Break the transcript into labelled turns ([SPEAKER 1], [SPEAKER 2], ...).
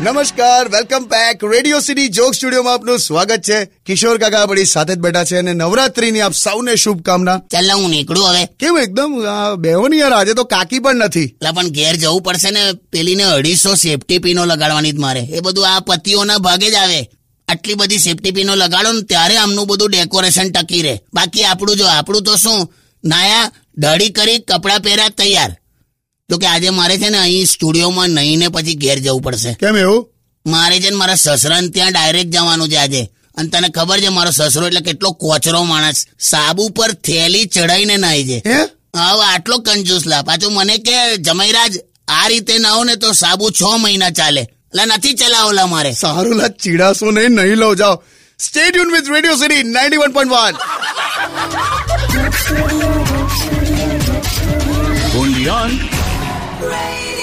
[SPEAKER 1] નમસ્કાર welcome back radio city joke સ્ટુડિયોમાં આપનું સ્વાગત છે. કિશોર કાકા આપણી સાથે જ બેઠા છે અને નવરાત્રીની આપ સૌને શુભકામના.
[SPEAKER 2] ચાલ હું નીકળું હવે.
[SPEAKER 1] કેવું એકદમ? બેહો બેહોની યાર આજે તો કાકી પણ નથી.
[SPEAKER 2] એટલે પણ ઘેર જવું પડશે ને પેલીને અઢીસો સેફટી પીનો લગાડવાની જ મારે. એ બધું આ પતિઓના ભાગે જ આવે. આટલી બધી સેફટી પીનો લગાડો ને ત્યારે આમનું બધું ડેકોરેશન ટકી રહે. બાકી આપણું જો આપણું તો શું? નાયા દાઢી કરી કપડાં પહેર્યા તૈયાર. તો કે આજે મારે છે ને અહીં સ્ટુડિયોમાં નહીને પછી ઘેર જવું પડશે.
[SPEAKER 1] કેમ એવું?
[SPEAKER 2] મારે છે ને મારા સસરાને ત્યાં ડાયરેક્ટ જવાનું છે આજે. અને તને ખબર છે મારો સસરો એટલે કેટલો કોચરો માણસ. સાબુ પર થેલી ચડાઈને નાઈ છે.
[SPEAKER 1] હે?
[SPEAKER 2] હવે આટલો કંજૂસ લા. પાછું મને કે જમૈરાજ આ રીતે ના ને તો સાબુ છ મહિના ચાલે. એટલે નથી ચલાવલા મારે.
[SPEAKER 1] સારું લા ચીડાશો નહીં નહીં લો જાઓ stadium with radio city 91.1
[SPEAKER 3] only on
[SPEAKER 4] break